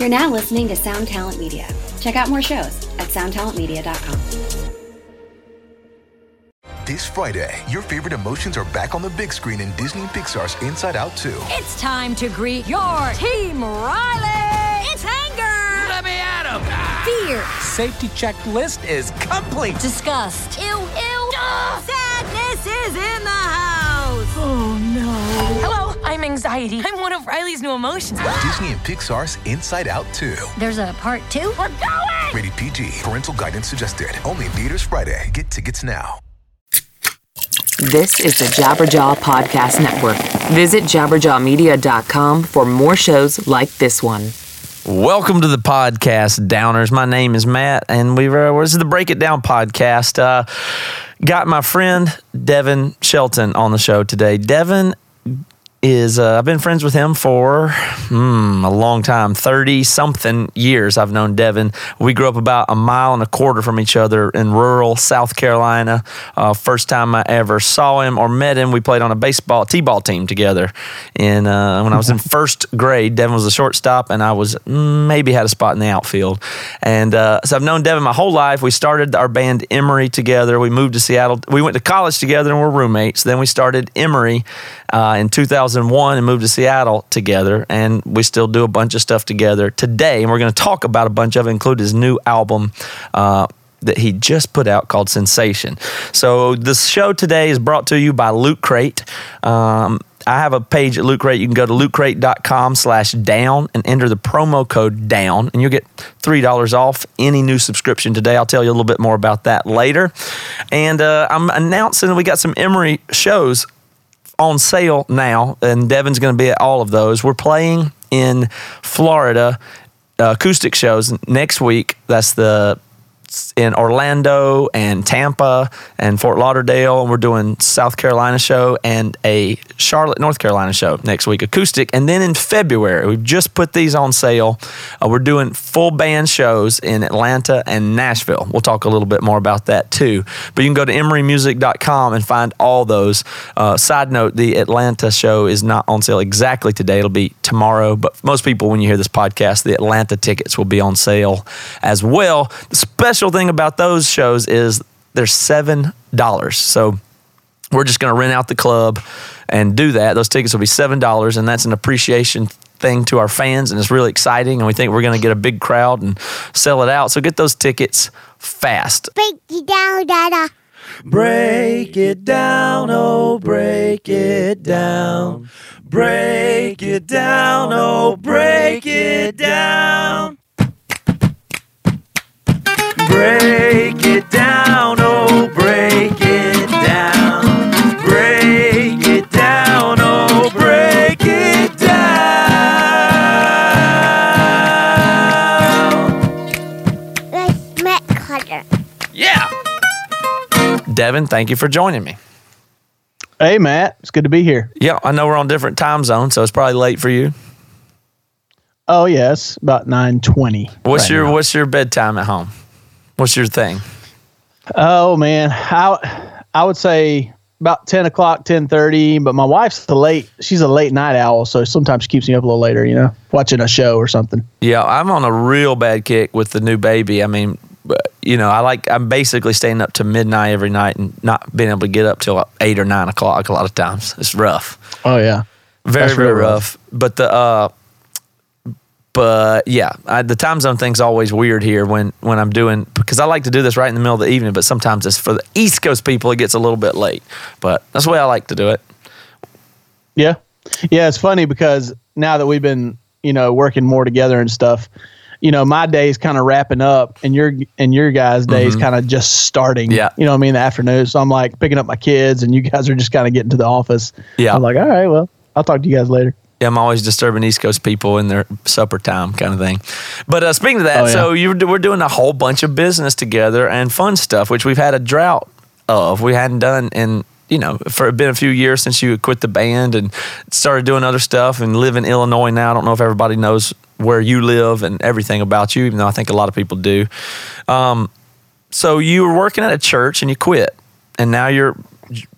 You're now listening to Sound Talent Media. Check out more shows at soundtalentmedia.com. This Friday, your favorite emotions are back on the big screen in Disney and Pixar's Inside Out 2. It's time to greet your team, Riley! It's anger! Let me at him! Fear! Safety checklist is complete. Disgust! Ew, ew! Sadness is in the house! Oh no. Hello, I'm anxiety. I'm one of Riley's new emotions. Disney and Pixar's Inside Out 2. There's a part two? We're going! Rated PG. Parental guidance suggested. Only in theaters Friday. Get tickets now. This is the Jabberjaw Podcast Network. Visit jabberjawmedia.com for more shows like this one. Welcome to the podcast, Downers. My name is Matt, and we were this is the Break It Down podcast. Uh, got my friend Devin Shelton on the show today. Devin is uh, I've been friends with him for hmm, a long time 30 something years I've known Devin. We grew up about a mile and a quarter from each other in rural South Carolina uh, first time I ever saw him or met him. We played on a baseball t-ball team together and uh, when I was in first grade. Devin was a shortstop and I was mm, maybe had a spot in the outfield. And uh, so I've known Devin my whole life. We started our band Emery together. We moved to Seattle. We went to college together and we're roommates. Then we started Emery uh, in 2001 and moved to Seattle together. And we still do a bunch of stuff together today. And we're going to talk about a bunch of it, include his new album. Uh, that he just put out called Sensation. So, the show today is brought to you by Loot Crate. Um, I have a page at Loot Crate. You can go to lootcrate.com slash down and enter the promo code down, and you'll get $3 off any new subscription today. I'll tell you a little bit more about that later. And uh, I'm announcing we got some Emery shows on sale now, and Devin's going to be at all of those. We're playing in Florida uh, acoustic shows next week. That's the in Orlando and Tampa and Fort Lauderdale, and we're doing South Carolina show and a Charlotte, North Carolina show next week, acoustic. And then in February, we've just put these on sale. Uh, we're doing full band shows in Atlanta and Nashville. We'll talk a little bit more about that too. But you can go to emerymusic.com and find all those. Uh, side note: the Atlanta show is not on sale exactly today. It'll be tomorrow. But most people, when you hear this podcast, the Atlanta tickets will be on sale as well. The special thing about those shows is they're seven dollars. So we're just going to rent out the club and do that. Those tickets will be seven dollars, and that's an appreciation thing to our fans, and it's really exciting. And we think we're going to get a big crowd and sell it out. So get those tickets fast. Break it down, Dada. Break it down, oh, break it down. Break it down, oh, break it down. Break it down, oh, break it down. Break it down, oh, break it down. Let's Matt Carter. Yeah. Devin, thank you for joining me. Hey, Matt. It's good to be here. Yeah, I know we're on different time zones, so it's probably late for you. Oh, yes. About 920. What's right your now. What's your bedtime at home? What's your thing? Oh, man. I, I would say about 10 o'clock, 1030, but my wife's a late, she's a late night owl. So sometimes she keeps me up a little later, you know, watching a show or something. Yeah, I'm on a real bad kick with the new baby. I mean, you know, I like I'm basically staying up to midnight every night and not being able to get up till eight or nine o'clock a lot of times. It's rough. Oh, yeah. very That's very real rough. But the uh, but yeah, I, the time zone thing's always weird here when when I'm doing because I like to do this right in the middle of the evening, but sometimes it's for the East Coast people it gets a little bit late. But that's the way I like to do it. Yeah. Yeah. It's funny because now that we've been, you know, working more together and stuff, you know, my day's kind of wrapping up and your and your guys' days kind of just starting. Mm-hmm. Yeah. You know what I mean? The afternoon. So I'm like picking up my kids and you guys are just kind of getting to the office. Yeah. I'm like, all right, well, I'll talk to you guys later. Yeah, I'm always disturbing East Coast people in their supper time kind of thing. But uh, speaking of that, Oh, yeah. so you we're doing a whole bunch of business together and fun stuff, which we've had a drought of. We hadn't done in you know for been a few years since you quit the band and started doing other stuff and live in Illinois now. I don't know if everybody knows where you live and everything about you, even though I think a lot of people do. Um, so you were working at a church and you quit, and now you're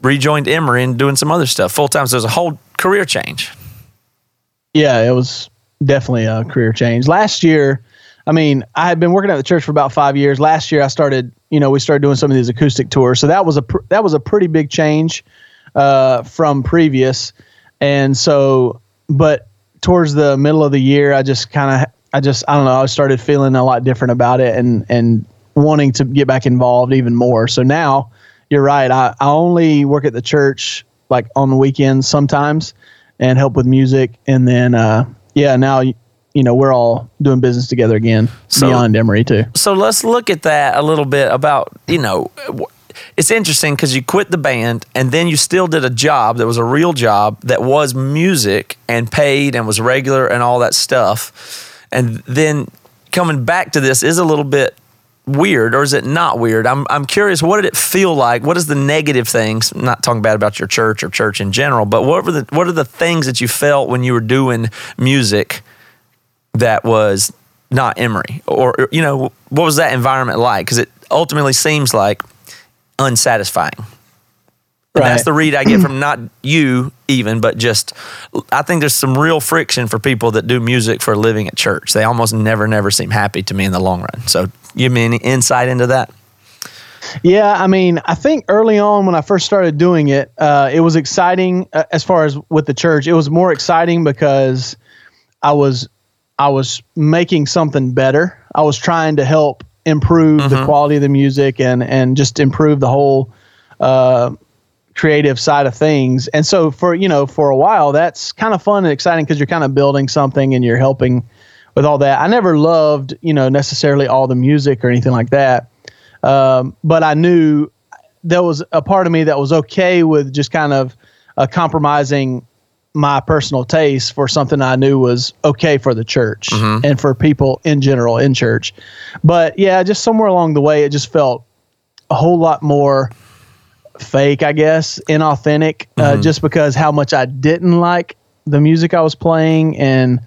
rejoined Emery and doing some other stuff full time. So there's a whole career change. Yeah, it was definitely a career change. Last year, I mean, I had been working at the church for about five years. Last year, I started, you know, we started doing some of these acoustic tours. So that was a pr- that was a pretty big change uh, from previous. And so, but towards the middle of the year, I just kind of, I just, I don't know, I started feeling a lot different about it and and wanting to get back involved even more. So now, you're right. I, I only work at the church like on the weekends sometimes and help with music, and then uh, yeah, now you know we're all doing business together again So- beyond Emery too. So let's look at that a little bit about, you know, it's interesting because you quit the band and then you still did a job that was a real job that was music and paid and was regular and all that stuff. And then coming back to this is a little bit weird or is it not weird? I'm, I'm curious, what did it feel like? What is the negative things? I'm not talking bad about your church or church in general, but what were the, what are the things that you felt when you were doing music that was not Emery? Or, you know, what was that environment like? Because it ultimately seems like unsatisfying. And that's the read I get from not you even, but just I think there's some real friction for people that do music for a living at church. They almost never, never seem happy to me in the long run. So, give me any insight into that? Yeah, I mean, I think early on when I first started doing it, uh, it was exciting uh, as far as with the church. It was more exciting because I was I was making something better. I was trying to help improve the quality of the music and and just improve the whole uh, creative side of things. And so for you know for a while, that's kind of fun and exciting because you're kind of building something and you're helping with all that. I never loved you know necessarily all the music or anything like that um, but I knew there was a part of me that was okay with just kind of uh, compromising my personal taste for something I knew was okay for the church and for people in general in church. But yeah, just somewhere along the way, it just felt a whole lot more fake, I guess, inauthentic, uh, just because how much I didn't like the music I was playing and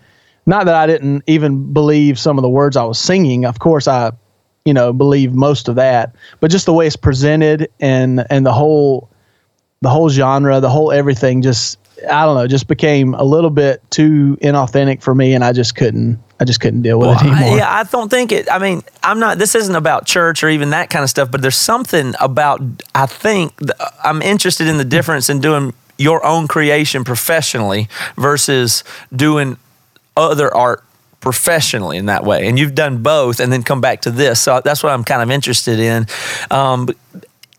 not that I didn't even believe some of the words I was singing. Of course, I, you know, believe most of that, but just the way it's presented and and the whole, the whole genre, the whole everything, just I don't know, just became a little bit too inauthentic for me, and I just couldn't, I just couldn't deal with it I- anymore. yeah, I don't think it. I mean, I'm not. This isn't about church or even that kind of stuff. But there's something about. I think th- I'm interested in the difference in doing your own creation professionally versus doing other art professionally in that way. And you've done both, and then come back to this. So that's what I'm kind of interested in. Um,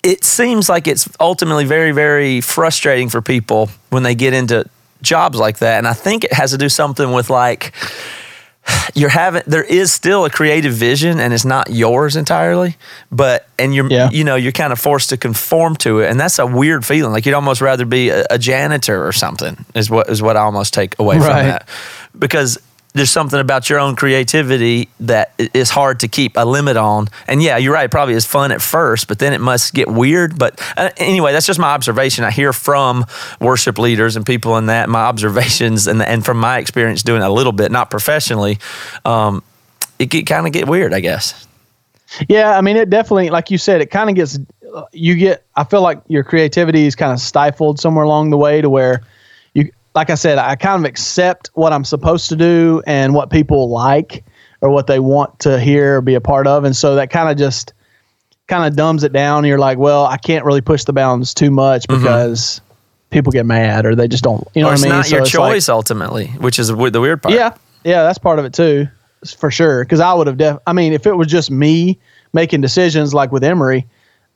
it seems like it's ultimately very, very frustrating for people when they get into jobs like that. And I think it has to do something with like you're having there is still a creative vision and it's not yours entirely but and you're Yeah. you know you're kind of forced to conform to it and that's a weird feeling like you'd almost rather be a, a janitor or something is what is what I almost take away from Right. that because there's something about your own creativity that is hard to keep a limit on. And yeah, you're right. Probably is fun at first, but then it must get weird. But uh, anyway, that's just my observation. I hear from worship leaders and people in that, my observations, and, and from my experience doing a little bit, not professionally, um, it get, kind of get weird, I guess. Yeah, I mean, it definitely, like you said, it kind of gets, you get, I feel like your creativity is kind of stifled somewhere along the way to where like I said, I kind of accept what I'm supposed to do and what people like or what they want to hear or be a part of. And so that kind of just kind of dumbs it down. You're like, well, I can't really push the bounds too much because people get mad or they just don't, you know or what I mean? It's not So your it's like- choice ultimately, which is the the weird part. yeah, yeah, that's part of it too, for sure. Because I would have def. I mean, if it was just me making decisions like with Emery,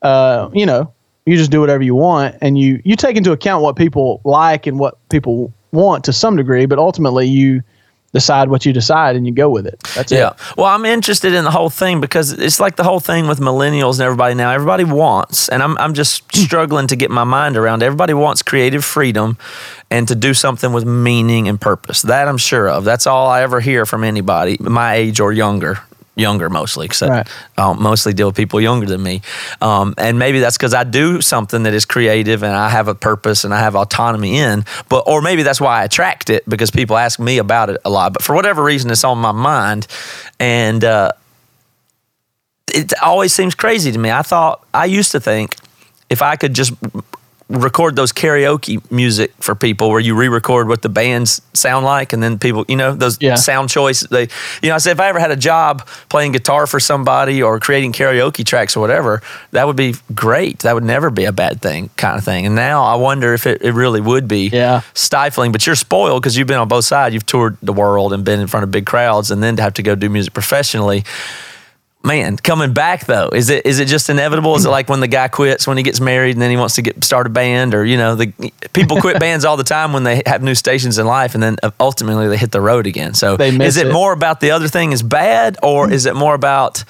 uh, you know, you just do whatever you want, and you you take into account what people like and what people want to some degree, but ultimately you decide what you decide and you go with it. That's Yeah. it. Well, I'm interested in the whole thing because it's like the whole thing with millennials and everybody now. Everybody wants, and I'm, I'm just hmm. struggling to get my mind around. Everybody wants creative freedom and to do something with meaning and purpose. That I'm sure of. That's all I ever hear from anybody my age or younger. Younger mostly, because Right. I um, mostly deal with people younger than me. Um, and maybe that's because I do something that is creative and I have a purpose and I have autonomy in. But or maybe that's why I attract it because people ask me about it a lot. But for whatever reason, it's on my mind, and uh, it always seems crazy to me. I thought I used to think if I could just record those karaoke music for people where you re-record what the bands sound like and then people you know those Yeah. sound choice they you know i said if i ever had a job playing guitar for somebody or creating karaoke tracks or whatever that would be great. That would never be a bad thing kind of thing. And now i wonder if it, it really would be Yeah. stifling but you're spoiled because you've been on both sides. You've toured the world and been in front of big crowds and then to have to go do music professionally man coming back though is it is it just inevitable is it like when the guy quits when he gets married and then he wants to get start a band or you know the people quit bands all the time when they have new stations in life and then ultimately they hit the road again so is it, it. more about the other thing is bad or is it more about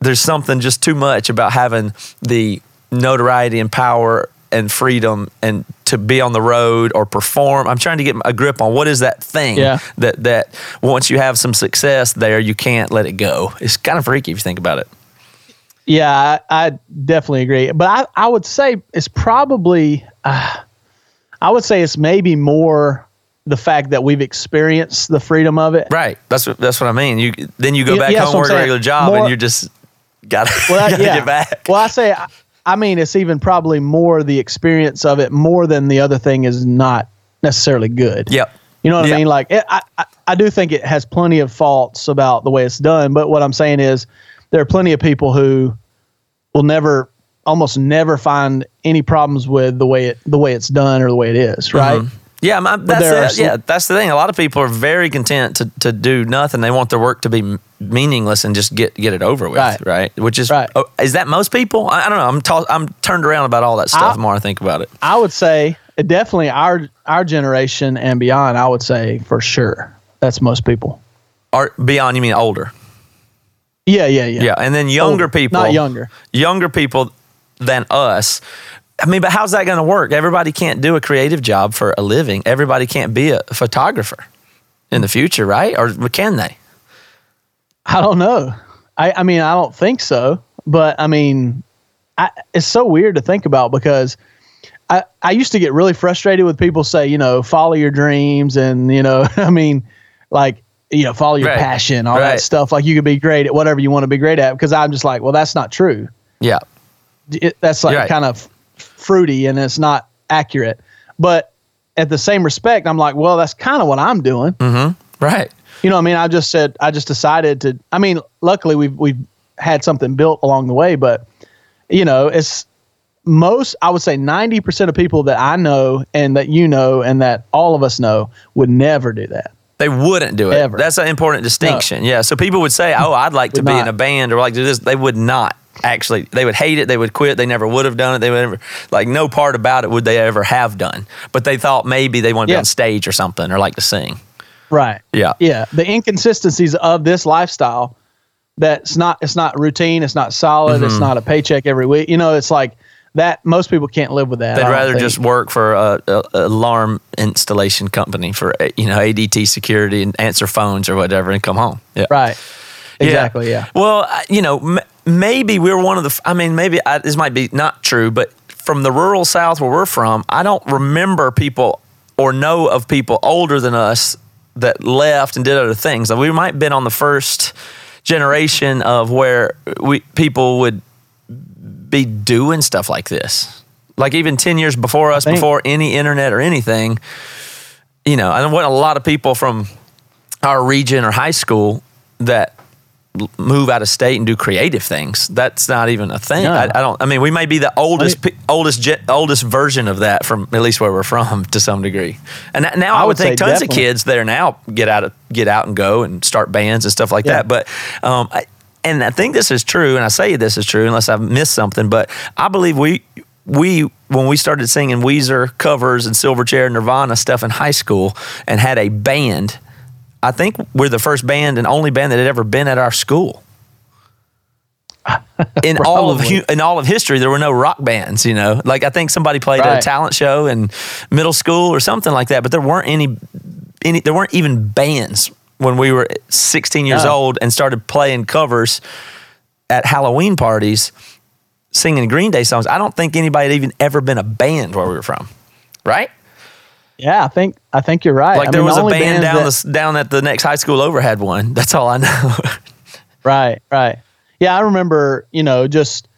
there's something just too much about having the notoriety and power and freedom and to be on the road or perform i'm trying to get a grip on what is that thing Yeah. that that once you have some success there you can't let it go it's kind of freaky if you think about it Yeah, I, I definitely agree. But I, I would say it's probably, uh, I would say it's maybe more the fact that we've experienced the freedom of it. right that's what that's what i mean you then you go back yeah, home work a regular job More- and you just gotta, Well, yeah. get back Well, I say, I, I mean, it's even probably more the experience of it more than the other thing is not necessarily good. yep You know what Yeah. I mean? Like, it, I, I, I do think it has plenty of faults about the way it's done. But what I'm saying is, there are plenty of people who will never, almost never find any problems with the way it, the way it's done or the way it is. Right? Mm-hmm. Yeah, my, there are that's it. yeah, that's the thing. A lot of people are very content to, to do nothing. They want their work to be meaningless and just get get it over with, right? Right. Which is Right. oh, is that most people? I, I don't know. I'm ta- I'm turned around about all that stuff. I- the more I think about it. I would say definitely our our generation and beyond. I would say for sure that's most people. Are beyond, you mean older? Yeah, yeah, yeah. Yeah, and then younger Older, people, not younger. younger people than us. I mean, but how's that going to work? Everybody can't do a creative job for a living. Everybody can't be a photographer in the future, right? Or can they? I don't know. I, I mean, I don't think so. But I mean, I, it's so weird to think about because I, I used to get really frustrated with people say, you know, follow your dreams and, you know, I mean, like, you know, follow your Right. passion, all Right. that stuff. Like you could be great at whatever you want to be great at. Because I'm just like, well, that's not true. Yeah, It, that's like Right. kind of fruity and it's not accurate. But at the same respect, I'm like, well, that's kind of what I'm doing. Mm-hmm. right. You know, I mean, I just said I just decided to. I mean, luckily we've we've had something built along the way, but you know, it's most. I would say ninety percent of people that I know and that you know and that all of us know would never do that. They wouldn't do it. Ever. That's an important distinction. Yeah. So people would say, "Oh, I'd like to be in a band or like do this." They would not actually. They would hate it. They would quit. They never would have done it. They would never like no part about it would they ever have done. But they thought maybe they want to be on stage or something or like to sing. Right. Yeah. Yeah. The inconsistencies of this lifestyle. That's not. It's not routine. It's not solid. Mm-hmm. It's not a paycheck every week. You know, it's like that. Most people can't live with that. They'd rather think. just work for a, a, a alarm installation company for you know ADT security and answer phones or whatever and come home. Yeah. right. Exactly. Yeah. Well, you know, m- maybe we're one of the. I mean, maybe I, this might be not true, but from the rural South where we're from, I don't remember people or know of people older than us that left and did other things. Like, we might have been on the first generation of where we people would be doing stuff like this. Like even ten years before us, before any internet or anything, you know, I want a lot of people from our region or high school that move out of state and do creative things. That's not even a thing. No. I, I don't. I mean, we may be the oldest, oldest, ge- oldest version of that from at least where we're from to some degree. And that- now I, I would would think tons definitely. of kids there now get out of get out and go and start bands and stuff like Yeah. that. But um, I, and I think this is true, and I say this is true unless I've missed something. But I believe we we when we started singing Weezer covers and Silverchair, Nirvana stuff in high school, and had a band. I think we're the first band and only band that had ever been at our school. In all of in all of history, there were no rock bands. You know, like I think somebody played at a talent show in middle school or something like that, but there weren't any any. There weren't even bands when we were 16 years No. old and started playing covers at Halloween parties, singing Green Day songs. I don't think anybody had even ever been a band where we were from, right? Yeah, I think I think you're right. Like I there mean, was the a band down that- the, down at the next high school over had one. That's all I know. Right, right. Yeah, I remember, you know, just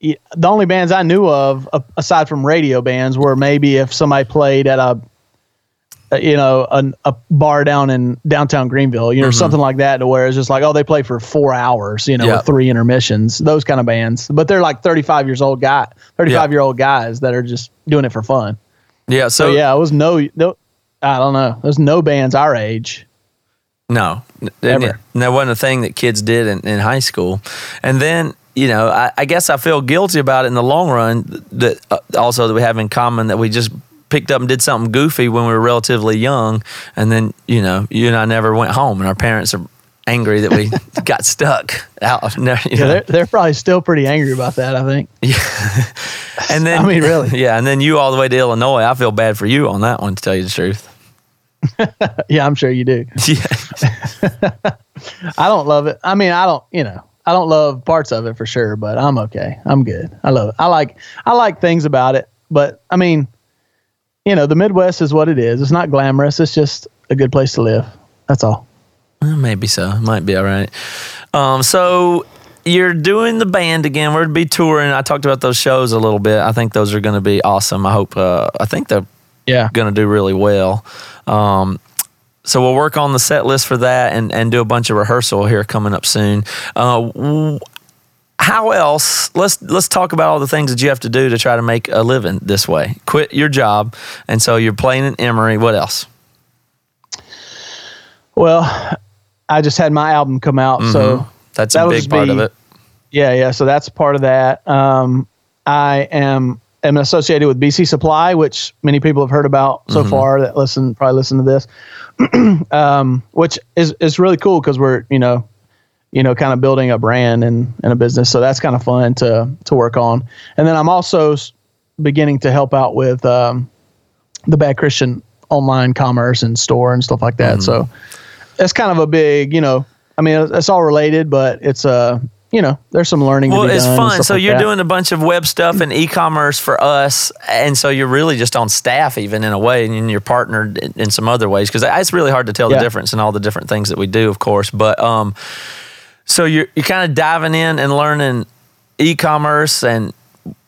the only bands I knew of aside from radio bands were maybe if somebody played at a, you know a, a bar down in downtown Greenville, you know, mm-hmm. something like that, to where it's just like oh they play for four hours, you know, Yeah. with three intermissions, those kind of bands. But they're like thirty five years old guy, thirty five year old guys that are just doing it for fun. Yeah. So So, yeah, it was no, no I don't know, there's no bands our age. No, Ever. and that wasn't a thing that kids did in, in high school. And then, you know, I, I guess I feel guilty about it in the long run. That uh, also that we have in common that we just picked up and did something goofy when we were relatively young, and then you know, you and I never went home, and our parents are angry that we got stuck out. You know, Yeah, they're, they're probably still pretty angry about that. I think. and then I mean, really. yeah, and then you all the way to Illinois. I feel bad for you on that one, to tell you the truth. Yeah, I'm sure you do. Yeah. I don't love it. I mean, I don't, you know, I don't love parts of it for sure, but I'm okay. I'm good. I love it. I like, I like things about it, but I mean, you know, the Midwest is what it is. It's not glamorous. It's just a good place to live. That's all. Maybe so. Might be all right. Um, so you're doing the band again. We're to be touring. I talked about those shows a little bit. I think those are going to be awesome. I hope. Uh, I think they're Yeah. going to do really well. Um, so we'll work on the set list for that and, and do a bunch of rehearsal here coming up soon. Uh, how else? Let's let's talk about all the things that you have to do to try to make a living this way. Quit your job, and so you're playing in Emery. What else? Well, I just had my album come out, so That's a That'll big just part of it. yeah, yeah. So that's part of that. Um, I am am associated with BC Supply, which many people have heard about so Mm-hmm. far that listen probably listen to this, um, which is is really cool because we're you know you know kind of building a brand and, and a business. So that's kind of fun to to work on. And then I'm also beginning to help out with um, the Bad Christian online commerce and store and stuff like Mm-hmm. that. So it's kind of a big you know. I mean, it's, all related, but it's uh you know there's some learning. Well, to be it's fun. So like you're that. doing a bunch of web stuff and e-commerce for us, and so you're really just on staff, even in a way, and you're partnered in, some other ways because it's really hard to tell the difference in all the different things that we do, of course. But um, so you're you're kind of diving in and learning e-commerce and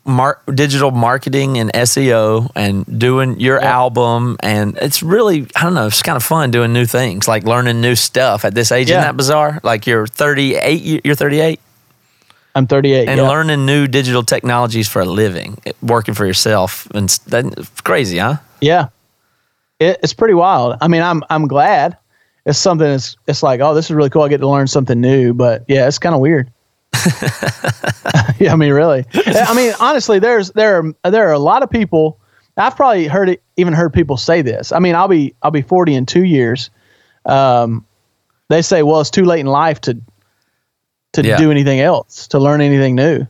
mar- digital marketing and SEO and doing your album, and it's really I don't know, it's kind of fun doing new things, like learning new stuff at this age. Isn't that bizarre? Like you're 38, you're 38 I'm 38. and yeah. learning new digital technologies for a living, working for yourself, and that's crazy, huh? Yeah, it, it's pretty wild. I mean, I'm I'm glad. It's something. It's it's like, oh, this is really cool. I get to learn something new. But yeah, it's kind of weird. yeah, I mean, really. I mean, honestly, there's there are there are a lot of people. I've probably heard it, even heard people say this. I mean, I'll be I'll be 40 in two years. Um, they say, well, it's too late in life to to Yeah. do anything else, to learn anything new.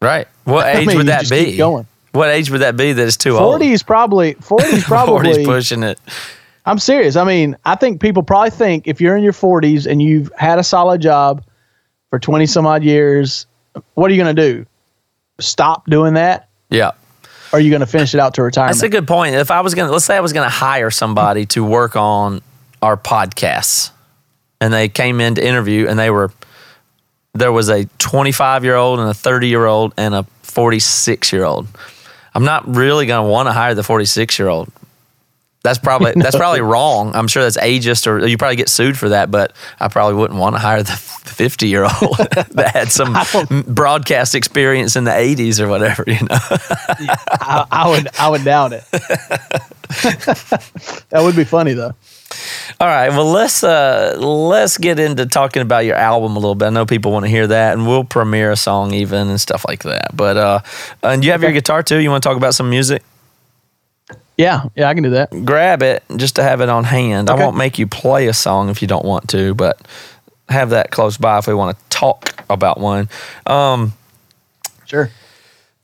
Right. What I age mean, would that be? going. What age would that be that is too old? 40 is probably 40 is 40's probably pushing it. I'm serious. I mean, I think people probably think if you're in your 40s and you've had a solid job for 20 some odd years, what are you going to do? Stop doing that? Yeah. Or are you going to finish it out to retirement? That's a good point. If I was going to, let's say I was going to hire somebody to work on our podcasts and they came in to interview and they were, there was a 25 year old and a 30 year old and a 46 year old. I'm not really going to want to hire the 46 year old. That's probably that's probably wrong. I'm sure that's ageist, or you probably get sued for that. But I probably wouldn't want to hire the 50 year old that had some broadcast experience in the 80s or whatever. You know, I, I would I would doubt it. that would be funny though. All right, well let's uh let's get into talking about your album a little bit. I know people want to hear that, and we'll premiere a song even and stuff like that. But uh, and you have your guitar too. You want to talk about some music? Yeah, yeah, I can do that. Grab it just to have it on hand. I won't make you play a song if you don't want to, but have that close by if we want to talk about one. Um, Sure.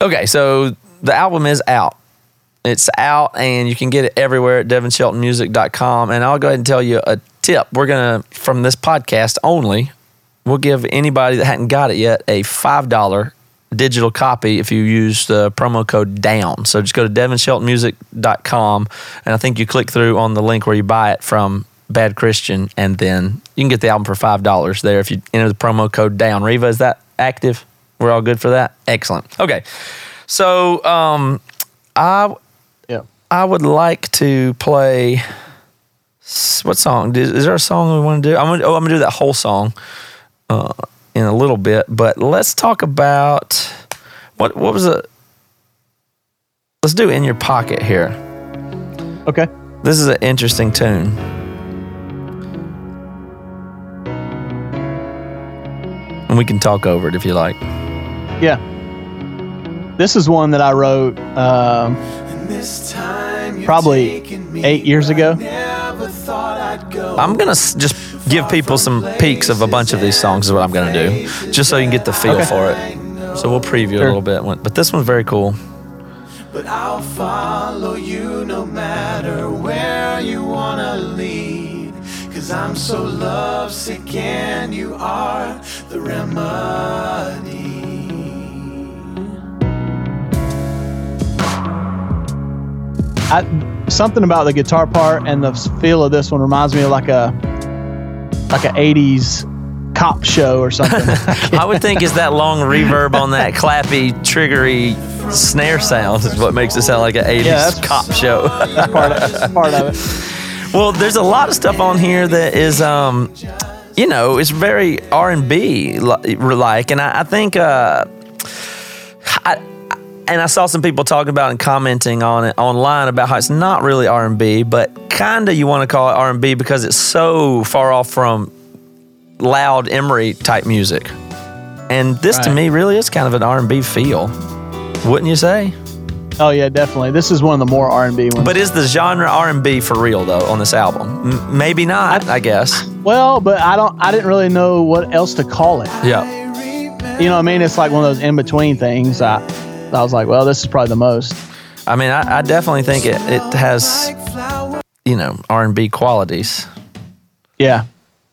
Okay, so the album is out. It's out and you can get it everywhere at devinsheltonmusic.com. And I'll go ahead and tell you a tip. We're going to, from this podcast only, we'll give anybody that hadn't got it yet a $5 digital copy if you use the promo code DOWN. So just go to devinsheltonmusic.com and I think you click through on the link where you buy it from Bad Christian and then you can get the album for $5 there if you enter the promo code DOWN. Reva, is that active? We're all good for that. Excellent. Okay, so um, I. I would like to play. What song? Is there a song we want to do? I'm gonna, oh, I'm gonna do that whole song uh, in a little bit. But let's talk about what what was it? Let's do "In Your Pocket" here. Okay. This is an interesting tune. And we can talk over it if you like. Yeah. This is one that I wrote um, probably eight years ago. I'm going to just give people some peeks of a bunch of these songs, is what I'm going to do, just so you can get the feel Okay. for it. So we'll preview it a Sure. little bit. But this one's very cool. But I'll follow you no matter where you wanna lead. Cause I'm so lovesick and you are the remedy. I, something about the guitar part and the feel of this one reminds me of like a like a 80s cop show or something. I would think is that long reverb on that clappy, triggery snare sound is what makes it sound like an 80s Yeah, that's- cop show. part, of, part of it. Well, there's a lot of stuff on here that is, um, you know, it's very R and B like, and I, I think, uh, I, and I saw some people talking about and commenting on it online about how it's not really R and B, but kind of you want to call it R and B because it's so far off from loud Emery type music, and this to me really is kind of an R and B feel, wouldn't you say? Oh yeah, definitely. This is one of the more R&B ones. But is the genre R and B for real though on this album? M- maybe not, I guess. well, but I don't. I didn't really know what else to call it. Yeah. You know, what I mean, it's like one of those in between things. I, I was like, well, this is probably the most. I mean, I, I definitely think it, it has, you know, R and B qualities. Yeah.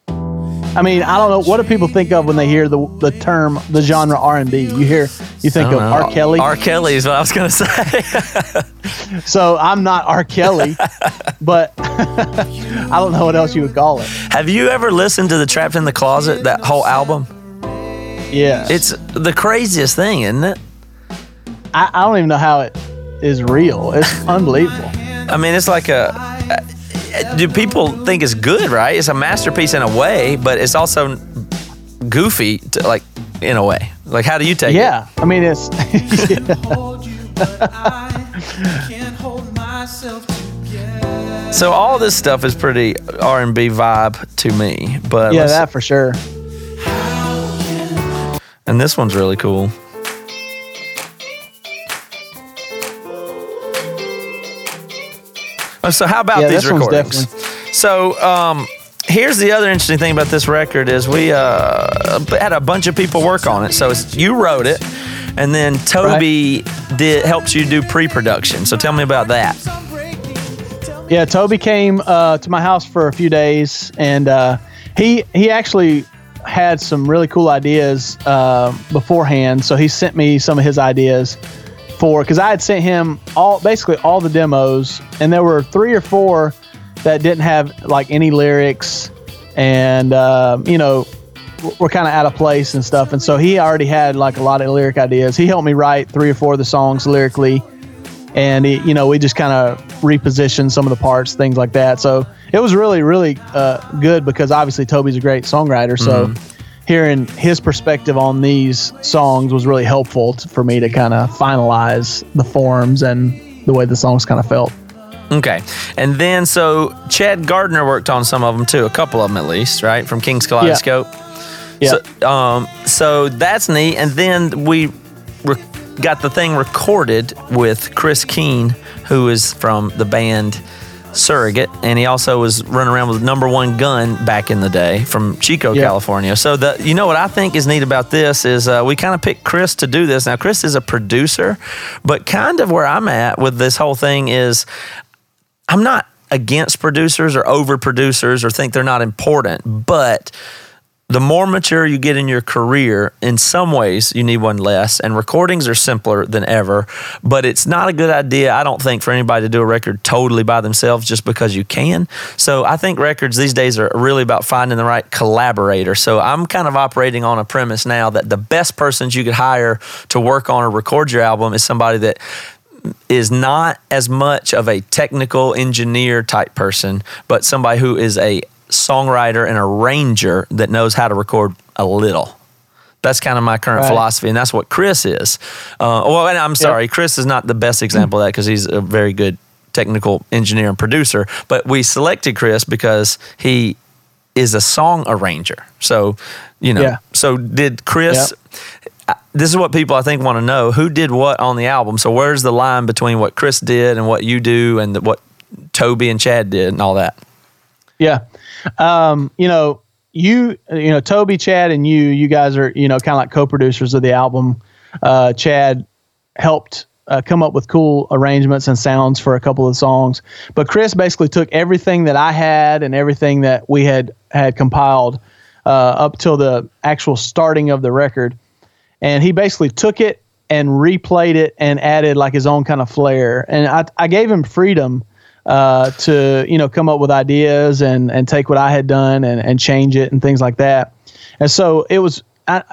I mean, I don't know. What do people think of when they hear the the term, the genre R and B? You hear, you think of know. R. Kelly. R. Kelly is what I was gonna say. so I'm not R. Kelly, but I don't know what else you would call it. Have you ever listened to the Trapped in the Closet that whole album? Yeah. It's the craziest thing, isn't it? I, I don't even know how it is real. It's unbelievable. I mean, it's like a. Do people think it's good? Right? It's a masterpiece in a way, but it's also goofy, to, like in a way. Like, how do you take it? Yeah. I mean, it's. So all this stuff is pretty R and B vibe to me, but yeah, that for sure. and this one's really cool. So how about Yeah, these recordings? So um, here's the other interesting thing about this record is we uh, had a bunch of people work on it. So it's, you wrote it, and then Toby did helps you do pre-production. So tell me about that. Yeah, Toby came uh, to my house for a few days, and uh, he he actually had some really cool ideas uh, beforehand. So he sent me some of his ideas for because I had sent him all basically all the demos, and there were three or four that didn't have like any lyrics, and uh, you know were kind of out of place and stuff. And so he already had like a lot of lyric ideas. He helped me write three or four of the songs lyrically and he, you know we just kind of repositioned some of the parts things like that so it was really really uh, good because obviously toby's a great songwriter so hearing his perspective on these songs was really helpful t- for me to kind of finalize the forms and the way the songs kind of felt Okay. And then so Chad Gardner worked on some of them too, a couple of them at least, right? From King's Kaleidoscope. yeah So, um, so that's neat. And then we re- got the thing recorded with Chris Keene, who is from the band Surrogate, and he also was running around with number one gun back in the day from Chico, Yeah. California. So the you know what I think is neat about this is uh, we kind of picked Chris to do this. Now Chris is a producer, but kind of where I'm at with this whole thing is I'm not against producers or over producers or think they're not important, but the more mature you get in your career, in some ways you need one less, and recordings are simpler than ever. But it's not a good idea, I don't think, for anybody to do a record totally by themselves just because you can. So I think records these days are really about finding the right collaborator. So I'm kind of operating on a premise now that the best persons you could hire to work on or record your album is somebody that is not as much of a technical engineer type person, but somebody who is a songwriter and arranger that knows how to record a little. That's kind of my current Right. philosophy, and that's what Chris is. Uh, well, and I'm sorry, Chris is not the best example of that because he's a very good technical engineer and producer. But we selected Chris because he is a song arranger. So, you know, Yeah. so did Chris? I- This is what people I think want to know: who did what on the album. So, where's the line between what Chris did and what you do, and what Toby and Chad did, and all that? Yeah. Um, you know, you you know, Toby, Chad, and you, you guys are, you know, kind of like co-producers of the album. Uh, Chad helped uh, come up with cool arrangements and sounds for a couple of songs. But Chris basically took everything that I had and everything that we had had compiled uh, up till the actual starting of the record, and he basically took it and replayed it and added like his own kind of flair. And I, I gave him freedom uh, to you know come up with ideas and and take what I had done and and change it and things like that. And so it was, I,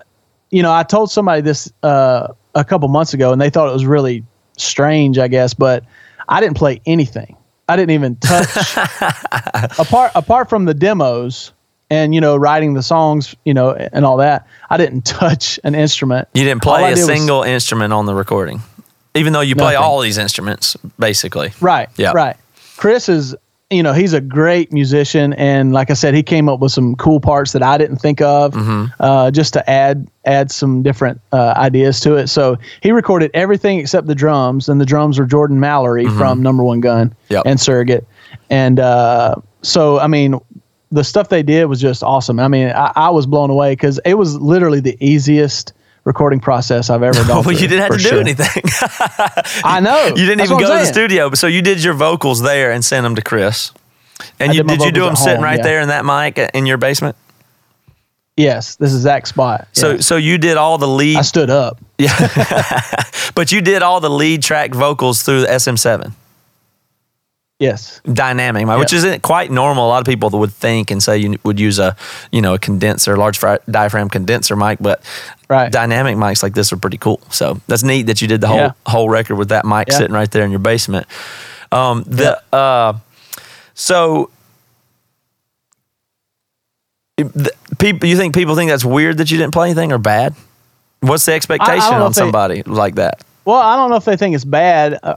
you know, I told somebody this uh, a couple months ago, and they thought it was really strange, I guess. But I didn't play anything. I didn't even touch apart apart from the demos and you know writing the songs, you know, and all that. I didn't touch an instrument. You didn't play a did was- single instrument on the recording, even though you play Nothing. all these instruments, basically. Right. Yeah. Right. Chris is, you know, he's a great musician, and like I said, he came up with some cool parts that I didn't think of, Mm-hmm. uh, just to add add some different uh, ideas to it. So he recorded everything except the drums, and the drums were Jordan Mallory from Number One Gun Mm-hmm. Yep. and Surrogate, and uh, so I mean. The stuff they did was just awesome. I mean, I, I was blown away because it was literally the easiest recording process I've ever done. well, you didn't have to do sure. anything. I know. You didn't That's even go to the studio, so you did your vocals there and sent them to Chris. And I you did did you do them sitting home, right yeah. there in that mic in your basement? Yes, this is exact spot. So Yeah. so you did all the lead I stood up. Yeah. but you did all the lead track vocals through the SM7 Yes. dynamic mic, which isn't quite normal. A lot of people would think and say you would use a, you know, a condenser, large diaphragm condenser mic, but Right. dynamic mics like this are pretty cool. So that's neat that you did the whole Yeah. whole record with that mic Yeah. sitting right there in your basement. Um, the uh, so the, people, you think people think that's weird that you didn't play anything or bad? What's the expectation know on if they- somebody like that? Well, I don't know if they think it's bad. Uh,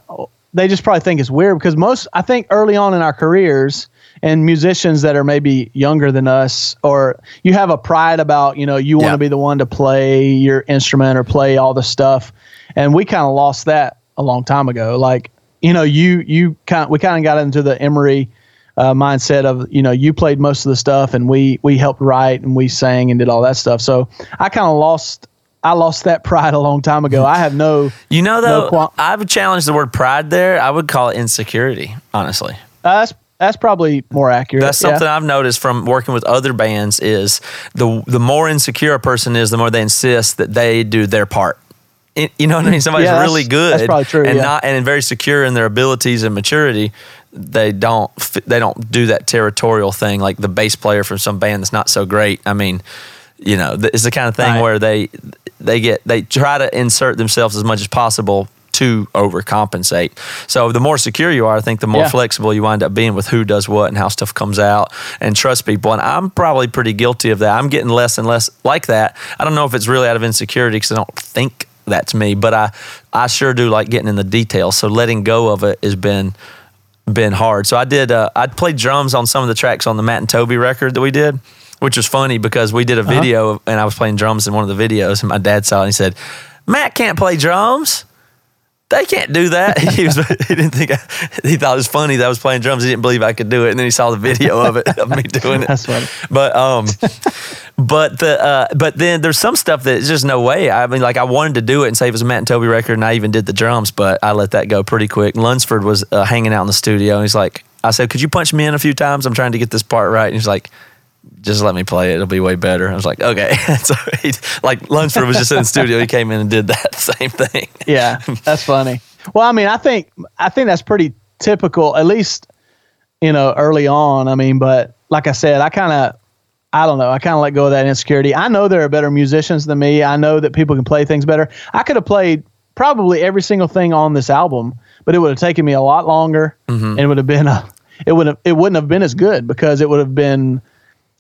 they just probably think it's weird because most, I think, early on in our careers, and musicians that are maybe younger than us, or you have a pride about, you know, you want Yeah. to be the one to play your instrument or play all the stuff, and we kind of lost that a long time ago. Like, you know, you you kind we kind of got into the Emery. Uh, mindset of you know you played most of the stuff and we we helped write and we sang and did all that stuff so I kind of lost I lost that pride a long time ago I have no You know, though, No qual- I would challenge the word pride there. I would call it insecurity, honestly. Uh, that's that's probably more accurate. That's yeah. something I've noticed from working with other bands is the the more insecure a person is, the more they insist that they do their part. It- you know what I mean? Somebody's Yeah, really good that's probably true, and yeah. not and very secure in their abilities and maturity. They don't they don't do that territorial thing like the bass player from some band that's not so great. I mean, you know, it's the kind of thing Right. where they they get they try to insert themselves as much as possible to overcompensate. So the more secure you are, I think the more Yeah. flexible you wind up being with who does what and how stuff comes out and trust people. And I'm probably pretty guilty of that. I'm getting less and less like that. I don't know if it's really out of insecurity because I don't think that's me, but I I sure do like getting in the details. So letting go of it has been been hard. So I did. Uh, I played drums on some of the tracks on the Matt and Toby record that we did, which was funny because we did a video of- and I was playing drums in one of the videos, and my dad saw it and he said, "Matt can't play drums." They can't do that. He was. He didn't think. I, he thought it was funny that I was playing drums. He didn't believe I could do it, and then he saw the video of it of me doing it. That's funny. But um, but the uh, but then there's some stuff that it's just no way. I mean, like I wanted to do it and say it was a Matt and Toby record, and I even did the drums, but I let that go pretty quick. Lunsford was uh, hanging out in the studio, and he's like, I said, "Could you punch me in a few times? I'm trying to get this part right." And he's like, just let me play it. It'll be way better. I was like, okay. so he, like Lunsford was just in the studio. He came in and did that same thing. Yeah, that's funny. Well, I mean, I think I think that's pretty typical, at least you know early on. I mean, but like I said, I kind of I don't know. I kind of let go of that insecurity. I know there are better musicians than me. I know that people can play things better. I could have played probably every single thing on this album, but it would have taken me a lot longer, mm-hmm. and it would have been a it would have it wouldn't have been as good because it would have been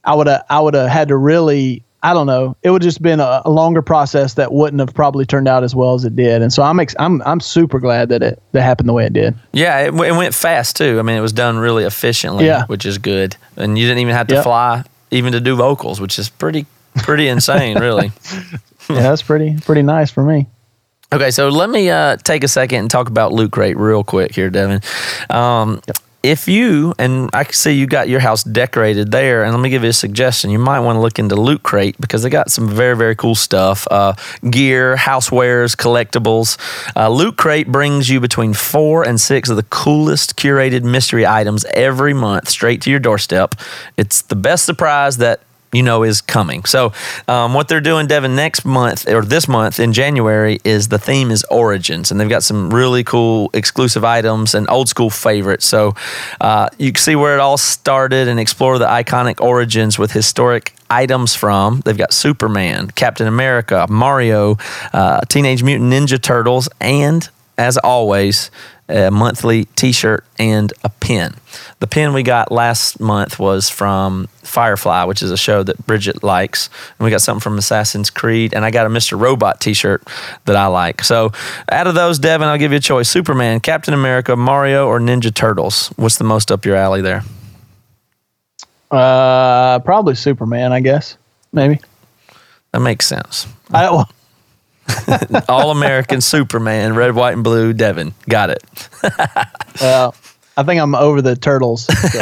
I would have I would have had to really I don't know. It would just been a, a longer process that wouldn't have probably turned out as well as it did. And so I'm ex- I'm I'm super glad that it that happened the way it did. Yeah, it, w- it went fast too. I mean, it was done really efficiently, Yeah. which is good. And you didn't even have to Yep. fly even to do vocals, which is pretty pretty insane, really. yeah, that's pretty pretty nice for me. Okay, so let me uh, take a second and talk about Loot Crate real quick here, Devin. Um, If you, and I can see you got your house decorated there, and let me give you a suggestion. You might want to look into Loot Crate because they got some very, very cool stuff uh, gear, housewares, collectibles. Uh, Loot Crate brings you between four and six of the coolest curated mystery items every month straight to your doorstep. It's the best surprise that you know is coming. So, um, what they're doing, Devin, next month or this month in January is the theme is origins, and they've got some really cool exclusive items and old school favorites. So, uh, you can see where it all started and explore the iconic origins with historic items from. They've got Superman, Captain America, Mario, uh, Teenage Mutant Ninja Turtles, and as always, a monthly T-shirt and a pin. The pin we got last month was from Firefly, which is a show that Bridget likes, and we got something from Assassin's Creed, and I got a Mr. Robot T-shirt that I like. So, out of those, Devin, I'll give you a choice: Superman, Captain America, Mario, or Ninja Turtles. What's the most up your alley there? Uh, probably Superman, I guess. Maybe. That makes sense. I, well, All American Superman, red, white, and blue. Devin, got it. well, I think I'm over the turtles. so.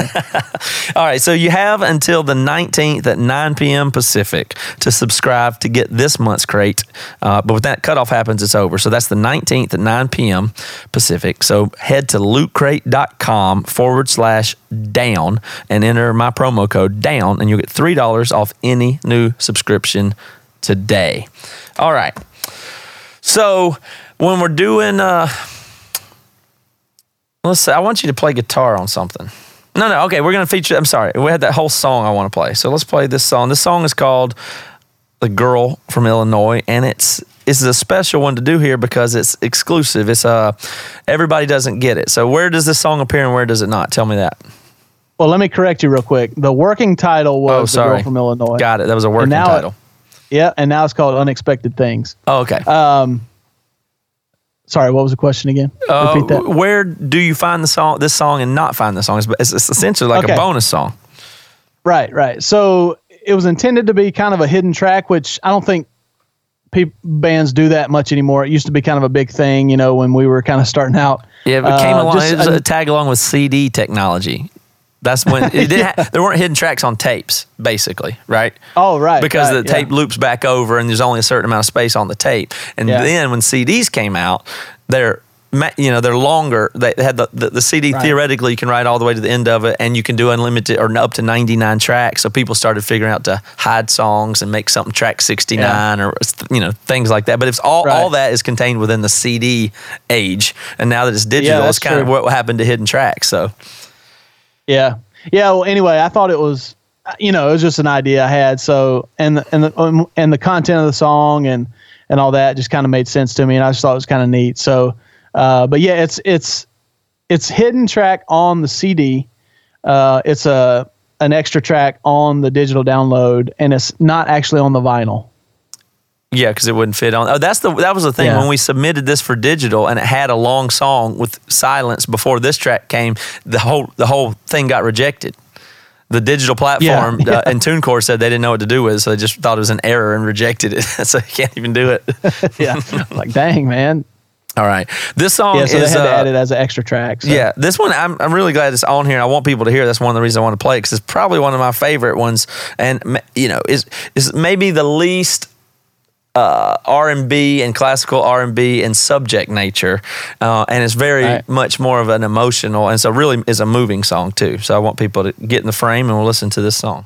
All right, so you have until the 19th at 9 p.m. Pacific to subscribe to get this month's crate. Uh, but when that cutoff happens, it's over. So that's the 19th at 9 p.m. Pacific. So head to lootcrate.com forward slash down and enter my promo code down, and you'll get $3 off any new subscription today. All right. So when we're doing, uh, let's say, I want you to play guitar on something. No, no, okay, we're gonna feature. I'm sorry, we had that whole song I want to play. So let's play this song. This song is called "The Girl from Illinois," and it's it's a special one to do here because it's exclusive. It's uh, everybody doesn't get it. So where does this song appear and where does it not? Tell me that. well, let me correct you real quick. The working title was Oh, The sorry. Girl from Illinois. Got it. That was a working now it- title. Yeah, and now it's called Unexpected Things. Oh, okay. Um, sorry, what was the question again? Uh, Repeat that. where do you find the song, this song, and not find the song? It's, it's, it's essentially like a bonus song. Right, right. So it was intended to be kind of a hidden track, which I don't think peop bands do that much anymore. It used to be kind of a big thing, you know, when we were kind of starting out. Yeah, it came Uh, along. just It was a- a tag along with CD technology. That's when it did. ha- there weren't hidden tracks on tapes, basically, right? Oh, right. Because right, the yeah. tape loops back over, and there's only a certain amount of space on the tape. And Yeah. then when CDs came out, they're you know they're longer. They had the, the, the CD Right. theoretically you can write all the way to the end of it, and you can do unlimited or up to 99 tracks. So people started figuring out to hide songs and make something track 69 or you know things like that. But it's all all Right. that is contained within the CD age, and now that it's digital, that's it's kind of true. what happened to hidden tracks. So Yeah. Yeah. Well, anyway, I thought it was, you know, it was just an idea I had. So, and the, and the, um, and the content of the song and, and all that just kind of made sense to me. And I just thought it was kind of neat. So, uh, but yeah, it's, it's, it's hidden track on the CD. Uh, it's a, an extra track on the digital download and it's not actually on the vinyl. Yeah, because it wouldn't fit on. Oh, that's the that was the thing Yeah. when we submitted this for digital, and it had a long song with silence before this track came. The whole the whole thing got rejected. The digital platform Yeah, Uh, and TuneCore said they didn't know what to do with it, so they just thought it was an error and rejected it. so you can't even do it. yeah. like, dang, man. All right, this song Yeah. So is they had to uh, add it as an extra track. So. Yeah, this one I'm, I'm really glad it's on here. I want people to hear. That's one of the reasons I want to play it because it's probably one of my favorite ones, and you know is is maybe the least uh, R&B and classical R&B and subject nature, uh, and it's very right. much more of an emotional, and so really is a moving song too. So I want people to get in the frame and we'll listen to this song.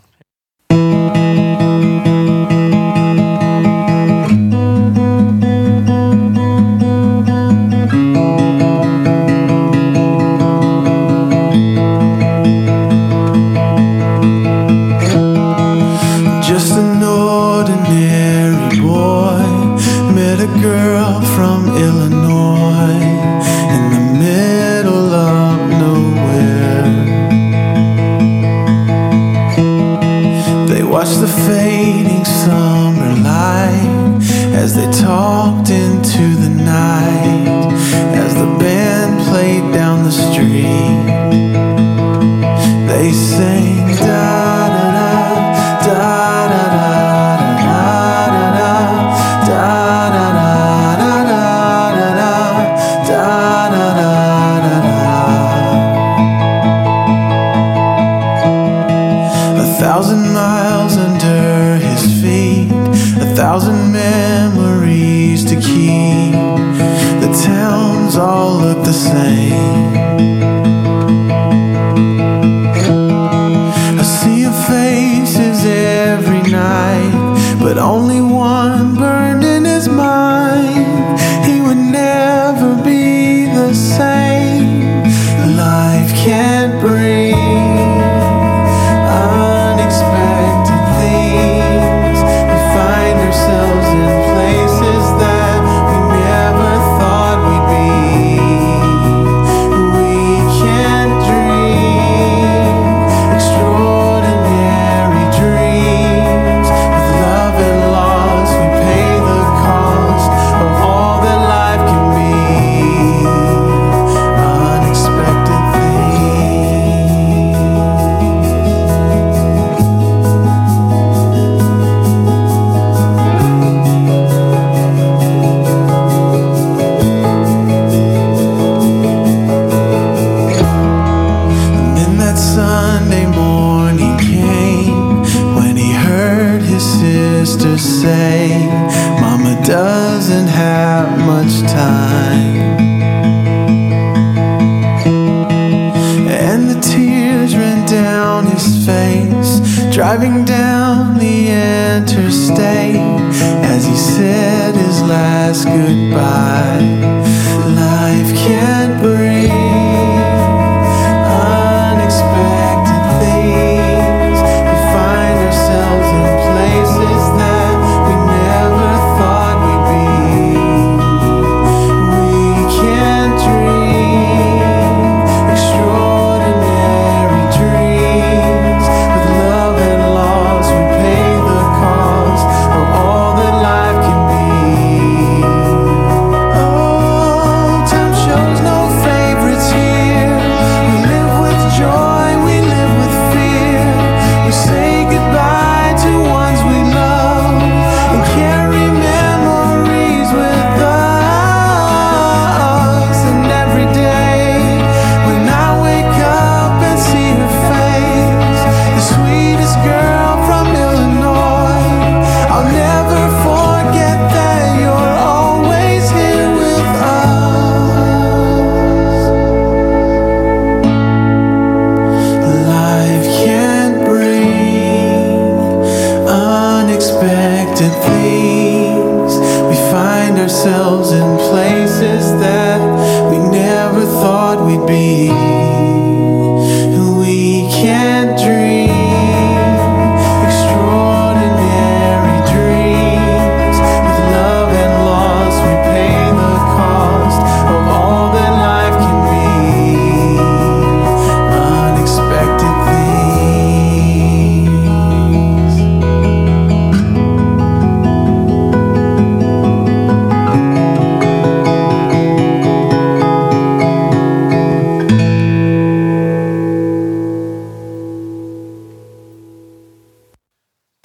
sei. driving down the interstate as he said his last goodbye.